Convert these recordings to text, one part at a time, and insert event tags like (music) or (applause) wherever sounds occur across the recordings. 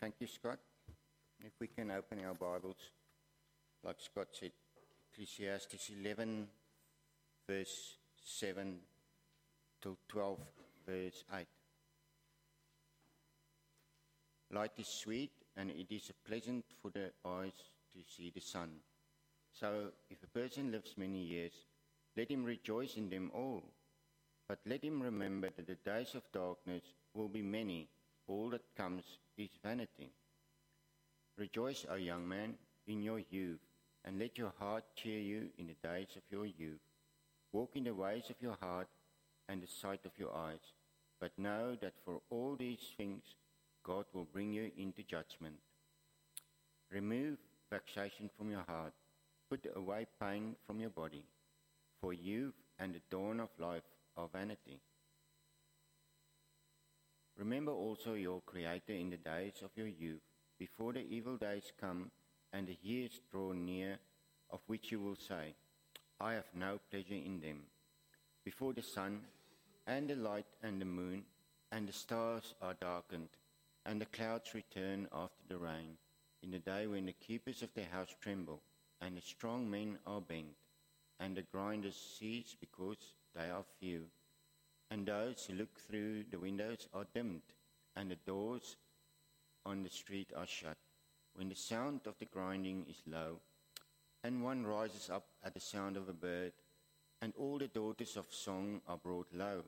Thank you, Scott. If we can open our Bibles, like Scott said, Ecclesiastes 11, verse 7 till 12, verse 8. Light is sweet, and it is pleasant for the eyes to see the sun. So, if a person lives many years, let him rejoice in them all. But let him remember that the days of darkness will be many. All that comes is vanity. Rejoice, O young man, in your youth, and let your heart cheer you in the days of your youth. Walk in the ways of your heart and the sight of your eyes. But know that for all these things God will bring you into judgment. Remove vexation from your heart. Put away pain from your body. For youth and the dawn of life are vanity. Remember also your Creator in the days of your youth, before the evil days come and the years draw near, of which you will say, I have no pleasure in them. Before the sun and the light and the moon and the stars are darkened, and the clouds return after the rain, in the day when the keepers of the house tremble, and the strong men are bent, and the grinders cease because they are few, and those who look through the windows are dimmed, and the doors on the street are shut, when the sound of the grinding is low, and one rises up at the sound of a bird, and all the daughters of song are brought low.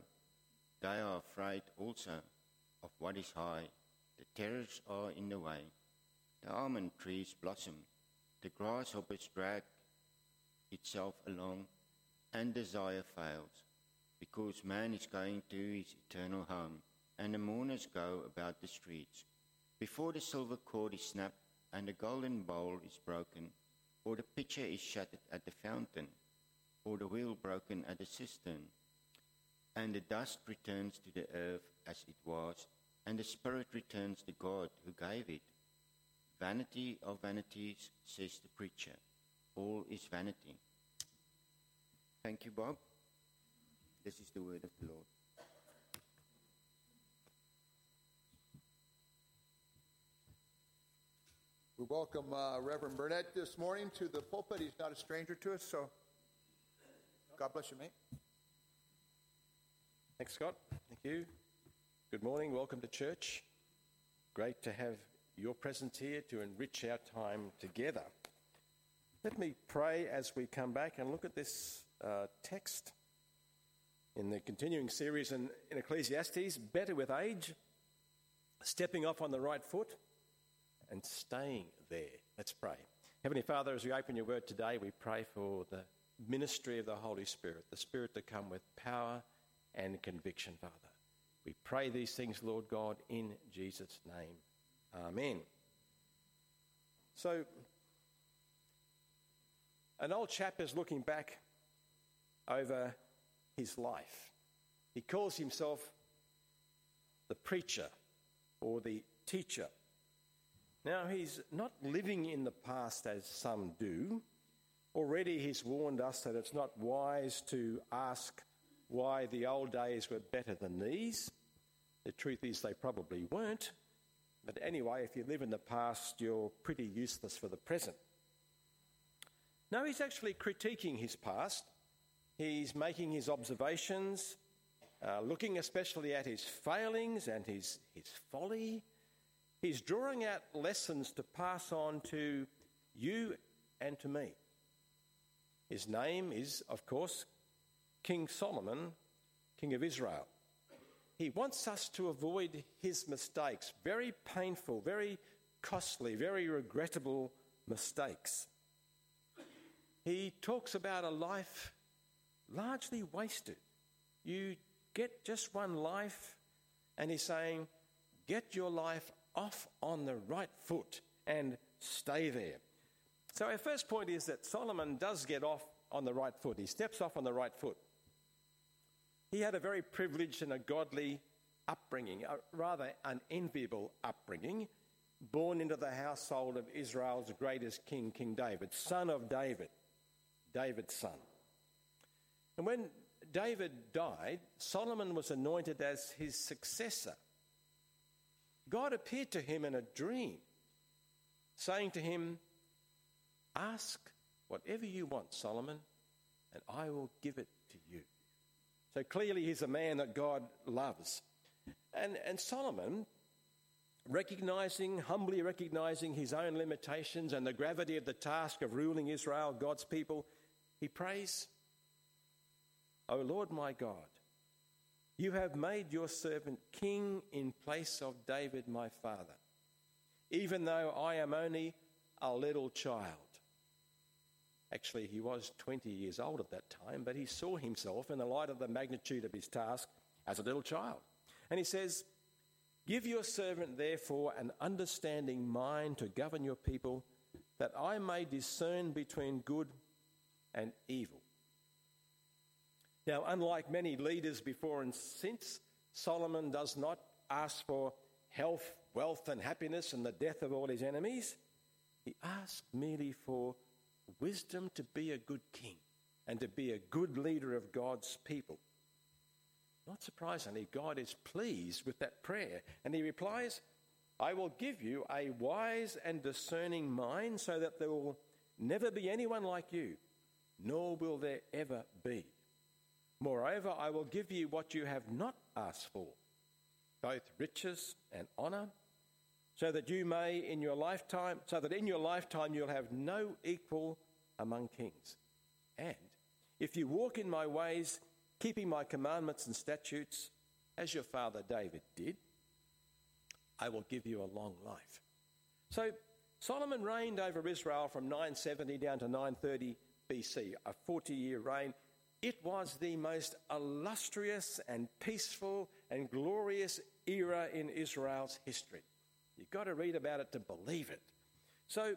They are afraid also of what is high the terrors are in the way. The almond trees blossom. The grasshoppers drag itself along, and desire fails, because man is going to his eternal home, and the mourners go about the streets. Before the silver cord is snapped, and the golden bowl is broken, or the pitcher is shattered at the fountain, or the wheel broken at the cistern, and the dust returns to the earth as it was, and the spirit returns to God who gave it. Vanity of vanities, says the preacher. All is vanity. Thank you, Bob. This is the word of the Lord. We welcome uh, Reverend Burnett this morning to the pulpit. He's not a stranger to us, so God bless you, mate. Thanks, Scott. Thank you. Good morning. Welcome to church. Great to have your presence here to enrich our time together. Let me pray as we come back and look at this uh, text in the continuing series in, in Ecclesiastes Better with Age, Stepping Off on the Right Foot, and Staying There. Let's pray. Heavenly Father, as we open your word today, we pray for the ministry of the Holy Spirit, the Spirit to come with power and conviction, Father. We pray these things, Lord God, in Jesus' name. Amen. So, an old chap is looking back over his life. He calls himself the preacher or the teacher. Now, he's not living in the past as some do. Already, he's warned us that it's not wise to ask why the old days were better than these. The truth is, they probably weren't. But anyway, if you live in the past, you're pretty useless for the present. No, he's actually critiquing his past. He's making his observations, uh, looking especially at his failings and his, his folly. He's drawing out lessons to pass on to you and to me. His name is, of course, King Solomon, King of Israel. He wants us to avoid his mistakes, very painful, very costly, very regrettable mistakes. He talks about a life largely wasted. You get just one life, and he's saying, get your life off on the right foot and stay there. So, our first point is that Solomon does get off on the right foot. He steps off on the right foot. He had a very privileged and a godly upbringing, a rather unenviable upbringing, born into the household of Israel's greatest king, King David, son of David, David's son. And when David died, Solomon was anointed as his successor. God appeared to him in a dream, saying to him, Ask whatever you want, Solomon, and I will give it to you. So clearly, he's a man that God loves. And, and Solomon, recognizing, humbly recognizing his own limitations and the gravity of the task of ruling Israel, God's people, he prays, O Lord my God, you have made your servant king in place of David my father, even though I am only a little child. Actually, he was 20 years old at that time, but he saw himself in the light of the magnitude of his task as a little child. And he says, Give your servant, therefore, an understanding mind to govern your people, that I may discern between good and evil. Now, unlike many leaders before and since, Solomon does not ask for health, wealth, and happiness and the death of all his enemies. He asks merely for wisdom to be a good king and to be a good leader of God's people. Not surprisingly, God is pleased with that prayer, and he replies, I will give you a wise and discerning mind so that there will never be anyone like you, nor will there ever be. Moreover, I will give you what you have not asked for, both riches and honor, so that you may in your lifetime, so that in your lifetime you'll have no equal among kings. And if you walk in my ways, keeping my commandments and statutes, as your father David did, I will give you a long life. So Solomon reigned over Israel from 970 down to 930 BC, a 40 year reign. It was the most illustrious and peaceful and glorious era in Israel's history. You've got to read about it to believe it. So,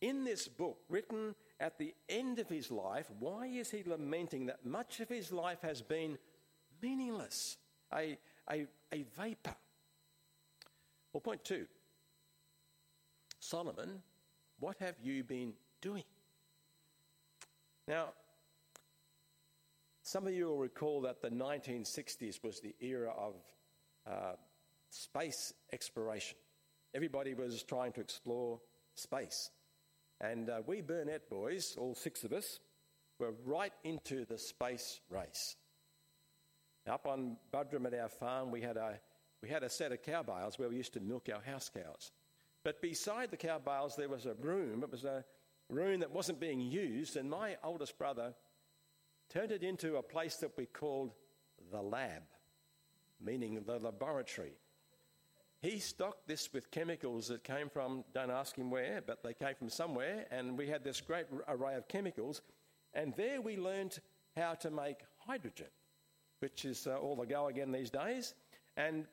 in this book, written at the end of his life, why is he lamenting that much of his life has been meaningless, a, a, a vapor? Well, point two Solomon, what have you been doing? Now, some of you will recall that the 1960s was the era of uh, space exploration. Everybody was trying to explore space. And uh, we Burnett boys, all six of us, were right into the space race. Up on Buderim at our farm, we had a, we had a set of cow bales where we used to milk our house cows. But beside the cow bales, there was a room. It was a room that wasn't being used, and my oldest brother turned it into a place that we called the lab, meaning the laboratory. He stocked this with chemicals that came from, don't ask him where, but they came from somewhere, and we had this great array of chemicals. And there we learned how to make hydrogen, which is uh, all the go again these days. And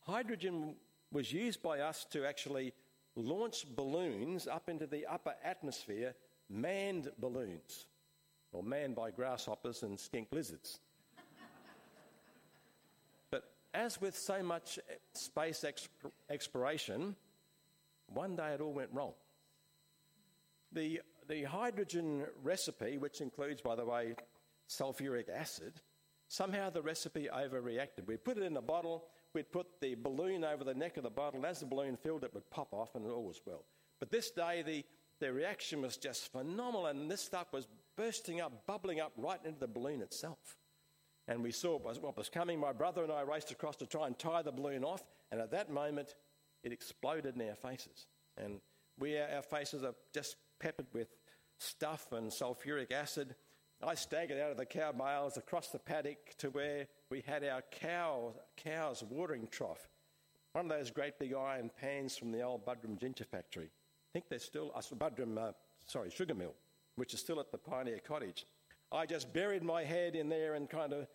hydrogen was used by us to actually launch balloons up into the upper atmosphere, manned balloons, or manned by grasshoppers and skink lizards. But as with so much eh, space exploration, one day it all went wrong. The, the hydrogen recipe, which includes, by the way, sulfuric acid, somehow the recipe overreacted. We put it in a bottle, we'd put the balloon over the neck of the bottle. As the balloon filled, it would pop off, and it all was well. But this day, the, the reaction was just phenomenal, and this stuff was bursting up, bubbling up right into the balloon itself and we saw what was coming. My brother and I raced across to try and tie the balloon off, and at that moment, it exploded in our faces. And we, our faces are just peppered with stuff and sulfuric acid. I staggered out of the cow bales across the paddock to where we had our cow, cow's watering trough. One of those great big iron pans from the old Buderim ginger factory. I think they're still, uh, Buderim, uh, sorry, sugar mill, which is still at the Pioneer Cottage. I just buried my head in there and kind of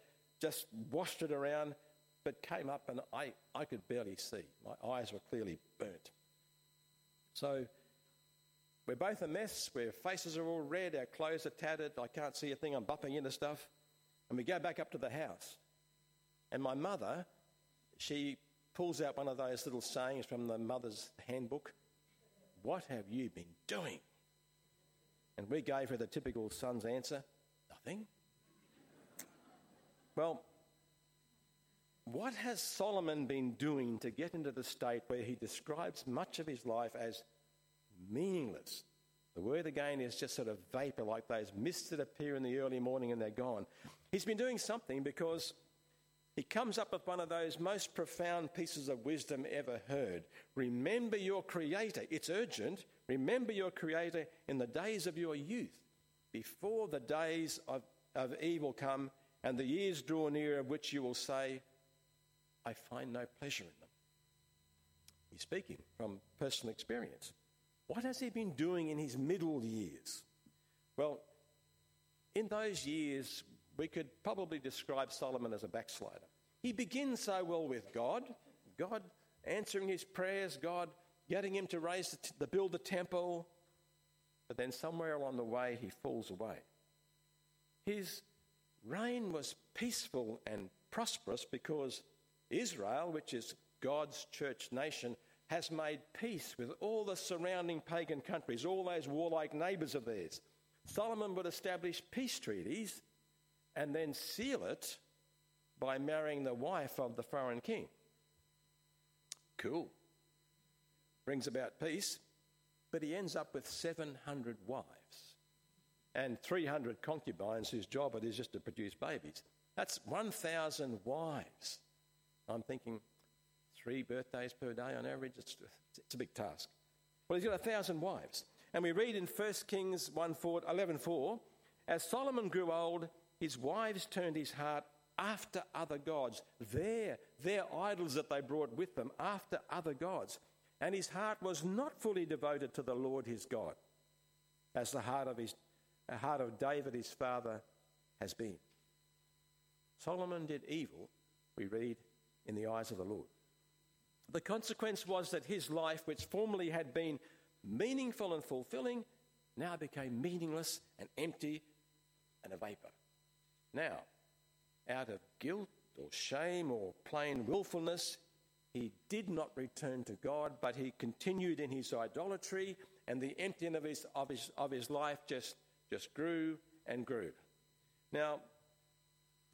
just washed it around, but came up and I, I could barely see. My eyes were clearly burnt. So we're both a mess. Our faces are all red. Our clothes are tattered. I can't see a thing. I'm bumping into stuff. And we go back up to the house. And my mother, she pulls out one of those little sayings from the mother's handbook What have you been doing? And we gave her the typical son's answer Nothing. Well, what has Solomon been doing to get into the state where he describes much of his life as meaningless? The word again is just sort of vapor, like those mists that appear in the early morning and they're gone. He's been doing something because he comes up with one of those most profound pieces of wisdom ever heard. Remember your Creator. It's urgent. Remember your Creator in the days of your youth, before the days of, of evil come and the years draw near of which you will say, I find no pleasure in them. He's speaking from personal experience. What has he been doing in his middle years? Well, in those years, we could probably describe Solomon as a backslider. He begins so well with God, God answering his prayers, God getting him to raise the, the build the temple, but then somewhere along the way he falls away. His reign was peaceful and prosperous because Israel, which is God's church nation, has made peace with all the surrounding pagan countries, all those warlike neighbours of theirs. Solomon would establish peace treaties and then seal it by marrying the wife of the foreign king. Cool. Brings about peace, but he ends up with 700 wives and 300 concubines whose job it is just to produce babies. That's 1,000 wives. I'm thinking three birthdays per day on average. It's, it's a big task. Well, he's got a thousand wives. And we read in 1 Kings 1 4, 11 4, as Solomon grew old, his wives turned his heart after other gods, their, their idols that they brought with them, after other gods. And his heart was not fully devoted to the Lord his God, as the heart of, his, the heart of David his father has been. Solomon did evil, we read, in the eyes of the Lord. The consequence was that his life, which formerly had been meaningful and fulfilling, now became meaningless and empty and a vapor. Now, out of guilt or shame or plain willfulness, he did not return to God, but he continued in his idolatry, and the emptying of his, of his, of his life just, just grew and grew. Now,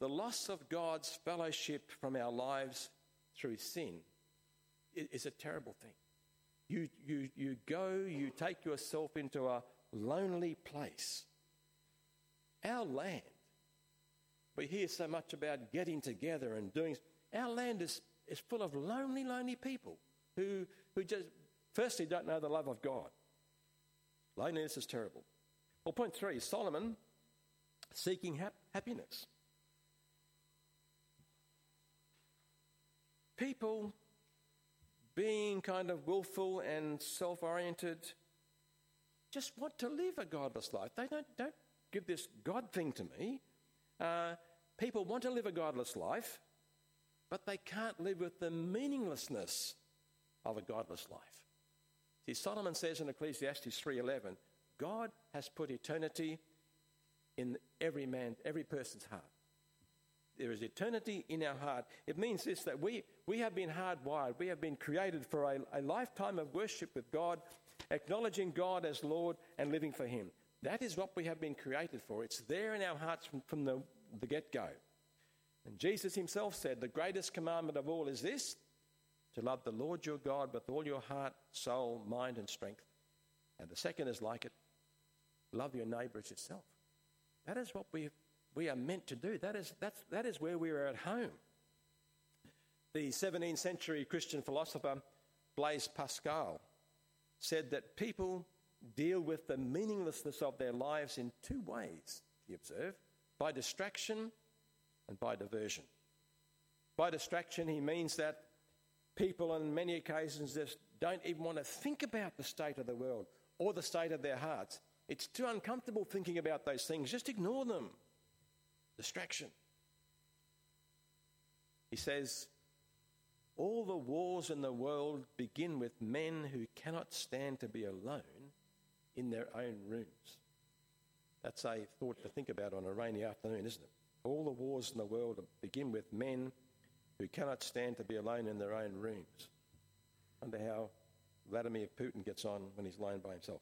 the loss of God's fellowship from our lives through sin is a terrible thing. You, you, you go, you take yourself into a lonely place. Our land we hear so much about getting together and doing. Our land is, is full of lonely, lonely people who, who just, firstly, don't know the love of God. Loneliness is terrible. Well, point three Solomon seeking hap- happiness. People being kind of willful and self oriented just want to live a godless life. They don't, don't give this God thing to me. Uh, People want to live a godless life, but they can't live with the meaninglessness of a godless life. See, Solomon says in Ecclesiastes 3:11, God has put eternity in every man, every person's heart. There is eternity in our heart. It means this that we, we have been hardwired. We have been created for a, a lifetime of worship with God, acknowledging God as Lord and living for Him. That is what we have been created for. It's there in our hearts from, from the the get go. And Jesus himself said, The greatest commandment of all is this to love the Lord your God with all your heart, soul, mind, and strength. And the second is like it love your neighbour as yourself. That is what we, we are meant to do. That is, that's, that is where we are at home. The 17th century Christian philosopher Blaise Pascal said that people deal with the meaninglessness of their lives in two ways, he observed by distraction and by diversion. By distraction, he means that people, on many occasions, just don't even want to think about the state of the world or the state of their hearts. It's too uncomfortable thinking about those things. Just ignore them. Distraction. He says, All the wars in the world begin with men who cannot stand to be alone in their own rooms. That's a thought to think about on a rainy afternoon, isn't it? All the wars in the world begin with men who cannot stand to be alone in their own rooms. Wonder how Vladimir Putin gets on when he's alone by himself.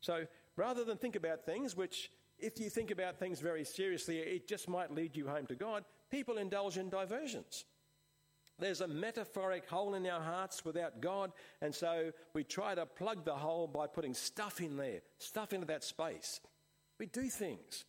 So rather than think about things which, if you think about things very seriously, it just might lead you home to God, people indulge in diversions. There's a metaphoric hole in our hearts without God, and so we try to plug the hole by putting stuff in there, stuff into that space. We do things.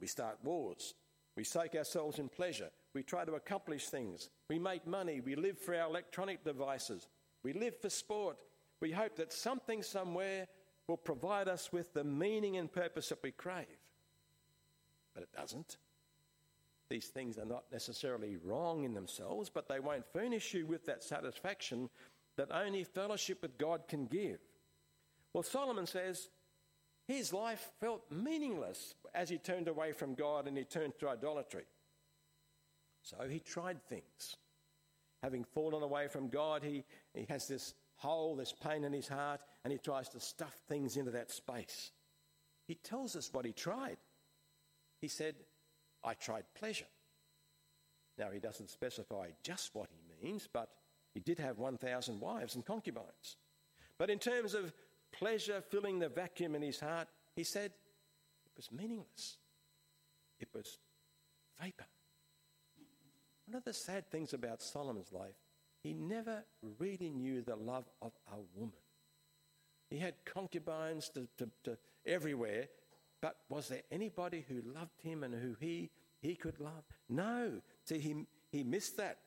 We start wars. We soak ourselves in pleasure. We try to accomplish things. We make money. We live for our electronic devices. We live for sport. We hope that something somewhere will provide us with the meaning and purpose that we crave. But it doesn't. These things are not necessarily wrong in themselves, but they won't furnish you with that satisfaction that only fellowship with God can give. Well, Solomon says his life felt meaningless as he turned away from God and he turned to idolatry. So he tried things. Having fallen away from God, he, he has this hole, this pain in his heart, and he tries to stuff things into that space. He tells us what he tried. He said, I tried pleasure. Now, he doesn't specify just what he means, but he did have 1,000 wives and concubines. But in terms of pleasure filling the vacuum in his heart, he said was meaningless. It was vapor. One of the sad things about Solomon's life, he never really knew the love of a woman. He had concubines to, to, to everywhere, but was there anybody who loved him and who he, he could love? No. See, he, he missed that.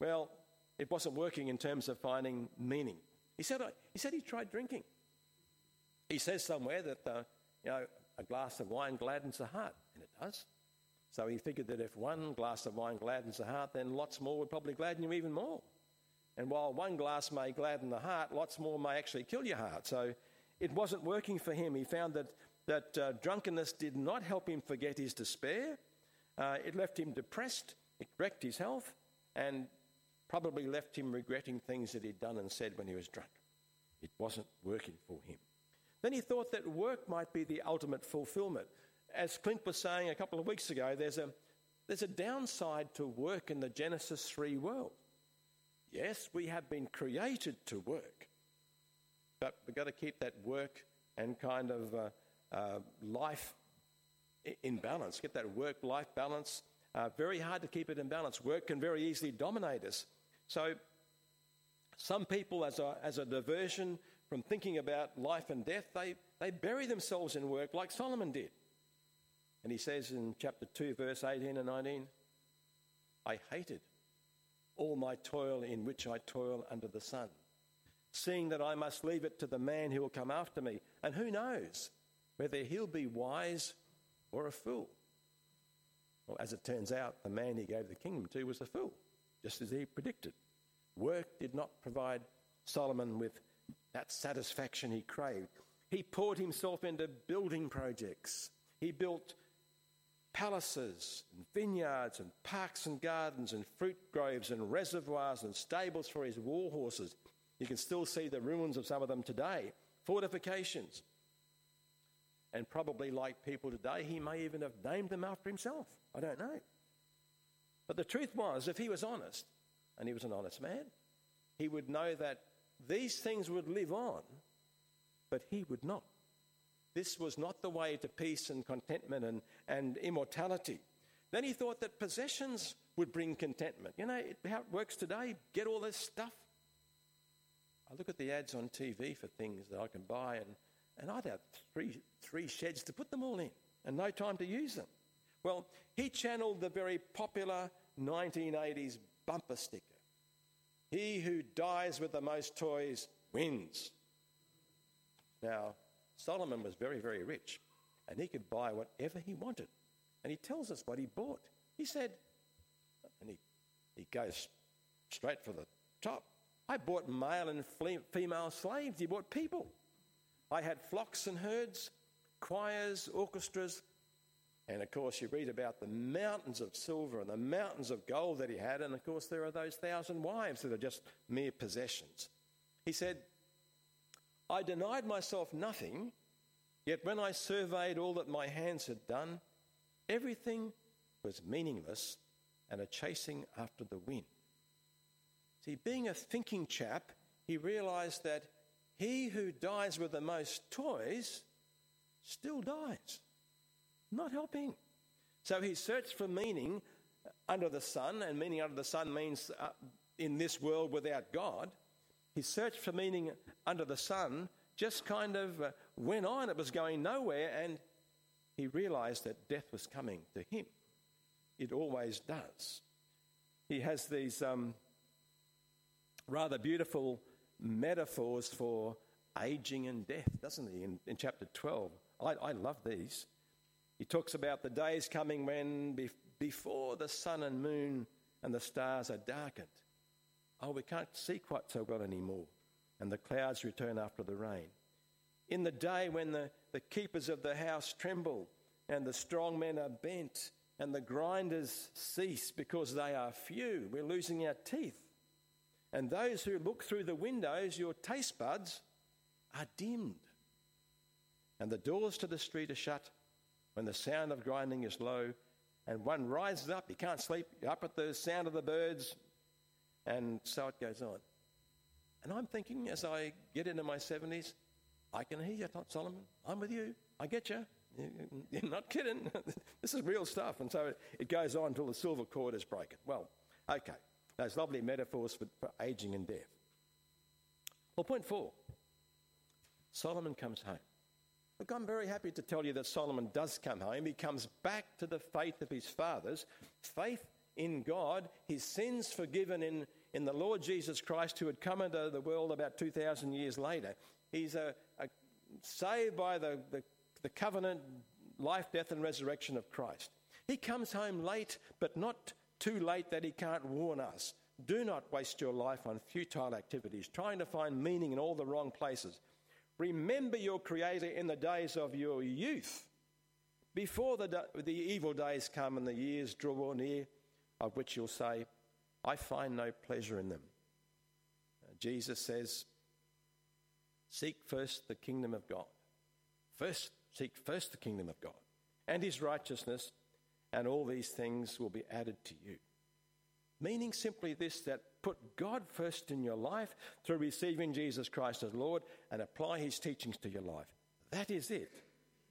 Well, it wasn't working in terms of finding meaning. He said, he said he tried drinking. He says somewhere that uh, you know, a glass of wine gladdens the heart, and it does. So he figured that if one glass of wine gladdens the heart, then lots more would probably gladden you even more. And while one glass may gladden the heart, lots more may actually kill your heart. So it wasn't working for him. He found that that uh, drunkenness did not help him forget his despair. Uh, it left him depressed, it wrecked his health, and probably left him regretting things that he'd done and said when he was drunk. It wasn't working for him. Then he thought that work might be the ultimate fulfillment. As Clint was saying a couple of weeks ago, there's a, there's a downside to work in the Genesis 3 world. Yes, we have been created to work, but we've got to keep that work and kind of uh, uh, life in balance, get that work life balance. Uh, very hard to keep it in balance. Work can very easily dominate us. So, some people, as a, as a diversion from thinking about life and death, they, they bury themselves in work like Solomon did. And he says in chapter 2, verse 18 and 19, I hated all my toil in which I toil under the sun, seeing that I must leave it to the man who will come after me. And who knows? whether he'll be wise or a fool. Well, as it turns out, the man he gave the kingdom to was a fool, just as he predicted. Work did not provide Solomon with that satisfaction he craved. He poured himself into building projects. He built palaces and vineyards and parks and gardens and fruit groves and reservoirs and stables for his war horses. You can still see the ruins of some of them today. Fortifications. And probably like people today, he may even have named them after himself. I don't know. But the truth was, if he was honest, and he was an honest man, he would know that these things would live on, but he would not. This was not the way to peace and contentment and, and immortality. Then he thought that possessions would bring contentment. You know how it works today? Get all this stuff. I look at the ads on TV for things that I can buy, and and I'd have three, three sheds to put them all in and no time to use them. Well, he channeled the very popular 1980s bumper sticker He who dies with the most toys wins. Now, Solomon was very, very rich, and he could buy whatever he wanted. And he tells us what he bought. He said, and he, he goes straight for the top. I bought male and female slaves. He bought people. I had flocks and herds, choirs, orchestras, and of course, you read about the mountains of silver and the mountains of gold that he had, and of course, there are those thousand wives that are just mere possessions. He said, I denied myself nothing, yet when I surveyed all that my hands had done, everything was meaningless and a chasing after the wind. See, being a thinking chap, he realized that he who dies with the most toys still dies, not helping. So he searched for meaning under the sun, and meaning under the sun means uh, in this world without God. His search for meaning under the sun just kind of uh, went on. It was going nowhere, and he realized that death was coming to him. It always does. He has these um, rather beautiful metaphors for aging and death, doesn't he, in, in chapter 12? I, I, love these. He talks about the days coming when, be, before the sun and moon and the stars are darkened, oh, we can't see quite so well anymore, and the clouds return after the rain. In the day when the, the keepers of the house tremble, and the strong men are bent, and the grinders cease because they are few, we're losing our teeth. And those who look through the windows, your taste buds, are dimmed. And the doors to the street are shut when the sound of grinding is low, and one rises up, you can't sleep, you're up at the sound of the birds, and so it goes on. And I'm thinking as I get into my 70s, I can hear you, Solomon. I'm with you. I get you. You're not kidding. (laughs) this is real stuff. And so it goes on until the silver cord is broken. Well, okay. Those lovely metaphors for, for aging and death. Well, point four Solomon comes home. Look, I'm very happy to tell you that Solomon does come home. He comes back to the faith of his fathers, faith in God, his sins forgiven in, in the Lord Jesus Christ, who had come into the world about 2,000 years later. He's a, a saved by the, the, the covenant life, death, and resurrection of Christ. He comes home late, but not too late that he can't warn us. Do not waste your life on futile activities, trying to find meaning in all the wrong places. Remember your Creator in the days of your youth, before the, the evil days come and the years draw near, of which you'll say, I find no pleasure in them. Uh, Jesus says, Seek first the kingdom of God. First, seek first the kingdom of God and his righteousness, and all these things will be added to you. Meaning simply this that put God first in your life through receiving Jesus Christ as Lord and apply his teachings to your life. That is it.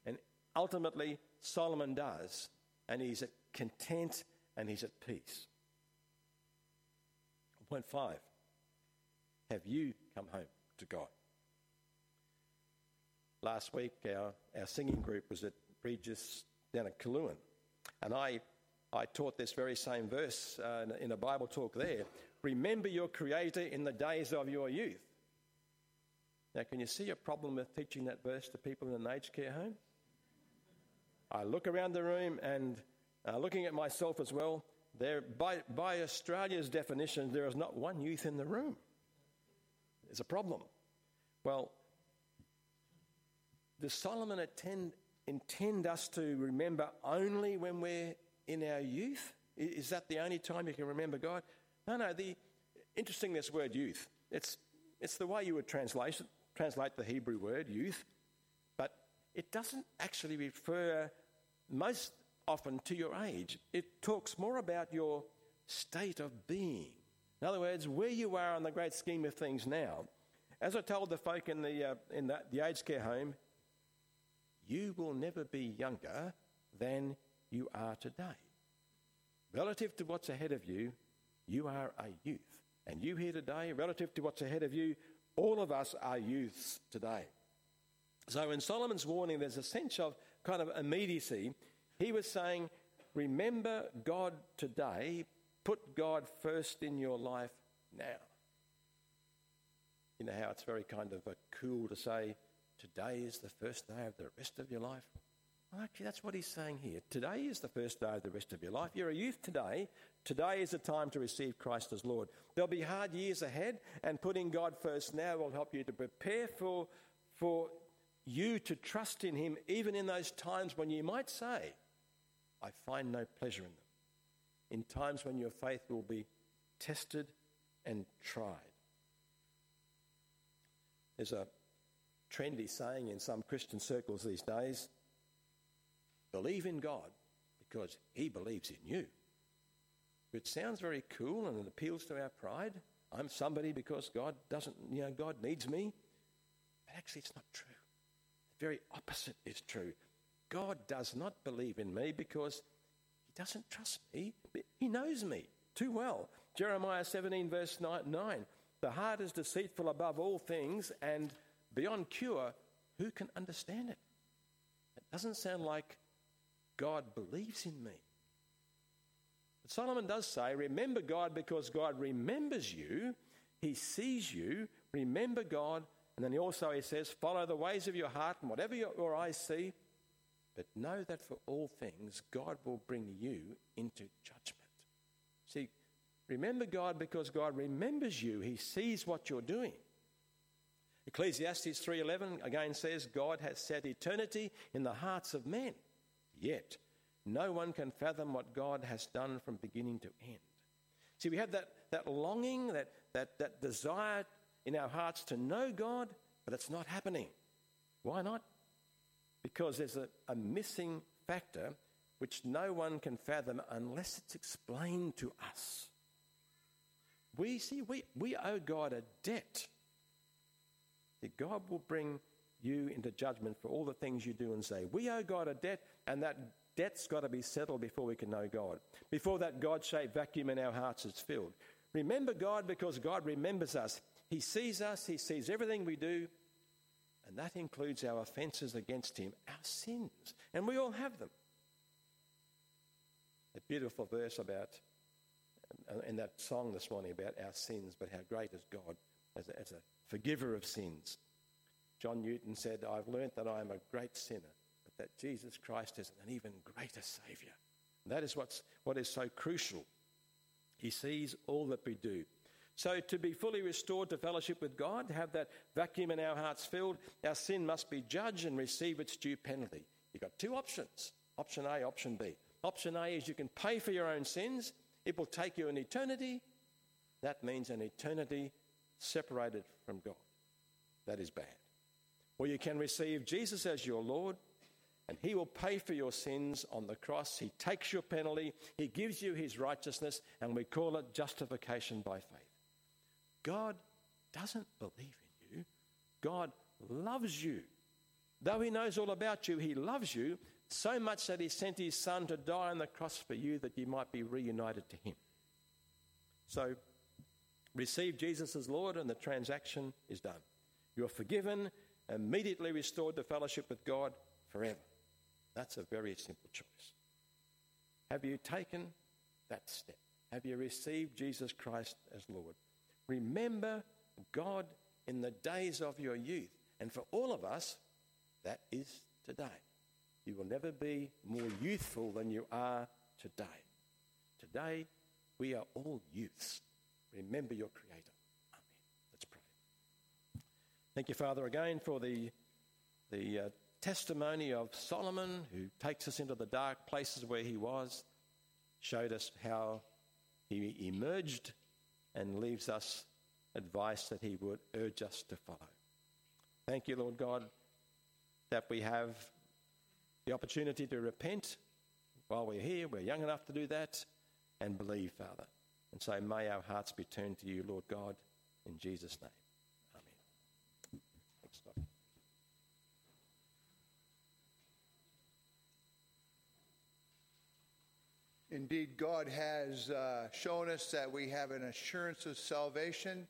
And ultimately, Solomon does, and he's at content and he's at peace. Point five Have you come home to God? Last week, our, our singing group was at Regis down at Kaluan, and I I taught this very same verse uh, in a Bible talk there. Remember your Creator in the days of your youth. Now, can you see a problem with teaching that verse to people in an aged care home? I look around the room and uh, looking at myself as well, there, by, by Australia's definition, there is not one youth in the room. There's a problem. Well, does Solomon attend, intend us to remember only when we're in our youth? Is that the only time you can remember God? No, no. The interesting this word youth. It's it's the way you would translate translate the Hebrew word youth, but it doesn't actually refer most often to your age. It talks more about your state of being. In other words, where you are in the great scheme of things now. As I told the folk in the uh, in the, the aged care home, you will never be younger than you are today. Relative to what's ahead of you, you are a youth. And you here today, relative to what's ahead of you, all of us are youths today. So in Solomon's warning, there's a sense of kind of immediacy. He was saying, Remember God today, put God first in your life now. You know how it's very kind of cool to say, Today is the first day of the rest of your life? Well, actually, that's what he's saying here. Today is the first day of the rest of your life. You're a youth today. Today is the time to receive Christ as Lord. There'll be hard years ahead, and putting God first now will help you to prepare for, for you to trust in Him, even in those times when you might say, I find no pleasure in them. In times when your faith will be tested and tried. There's a trendy saying in some Christian circles these days Believe in God because He believes in you. It sounds very cool and it appeals to our pride. I'm somebody because God doesn't, you know, God needs me. But actually, it's not true. The very opposite is true. God does not believe in me because He doesn't trust me. He knows me too well. Jeremiah 17, verse 9 The heart is deceitful above all things and beyond cure. Who can understand it? It doesn't sound like God believes in me. But Solomon does say, Remember God because God remembers you. He sees you. Remember God. And then he also he says, Follow the ways of your heart and whatever your, your eyes see. But know that for all things, God will bring you into judgment. See, remember God because God remembers you. He sees what you're doing. Ecclesiastes 3:11 again says God has set eternity in the hearts of men. Yet no one can fathom what God has done from beginning to end. See, we have that, that longing, that, that, that desire in our hearts to know God, but it's not happening. Why not? Because there's a, a missing factor which no one can fathom unless it's explained to us. We see, we, we owe God a debt. That God will bring you into judgment for all the things you do and say. We owe God a debt, and that debt's got to be settled before we can know God. Before that God shaped vacuum in our hearts is filled. Remember God because God remembers us. He sees us, He sees everything we do, and that includes our offences against Him, our sins. And we all have them. A beautiful verse about, uh, in that song this morning about our sins, but how great is God as a, as a forgiver of sins. John Newton said, I've learnt that I am a great sinner, but that Jesus Christ is an even greater Saviour. That is what's, what is so crucial. He sees all that we do. So, to be fully restored to fellowship with God, to have that vacuum in our hearts filled, our sin must be judged and receive its due penalty. You've got two options option A, option B. Option A is you can pay for your own sins, it will take you an eternity. That means an eternity separated from God. That is bad. Or you can receive Jesus as your Lord, and He will pay for your sins on the cross. He takes your penalty, He gives you His righteousness, and we call it justification by faith. God doesn't believe in you, God loves you. Though He knows all about you, He loves you so much that He sent His Son to die on the cross for you that you might be reunited to Him. So, receive Jesus as Lord, and the transaction is done. You're forgiven, immediately restored to fellowship with God forever. That's a very simple choice. Have you taken that step? Have you received Jesus Christ as Lord? Remember God in the days of your youth. And for all of us, that is today. You will never be more youthful than you are today. Today, we are all youths. Remember your Creator. Thank you, Father, again for the, the uh, testimony of Solomon, who takes us into the dark places where he was, showed us how he emerged and leaves us advice that he would urge us to follow. Thank you, Lord God, that we have the opportunity to repent while we're here. We're young enough to do that and believe, Father. And so may our hearts be turned to you, Lord God, in Jesus' name. Amen. Thanks, God. Indeed, God has uh, shown us that we have an assurance of salvation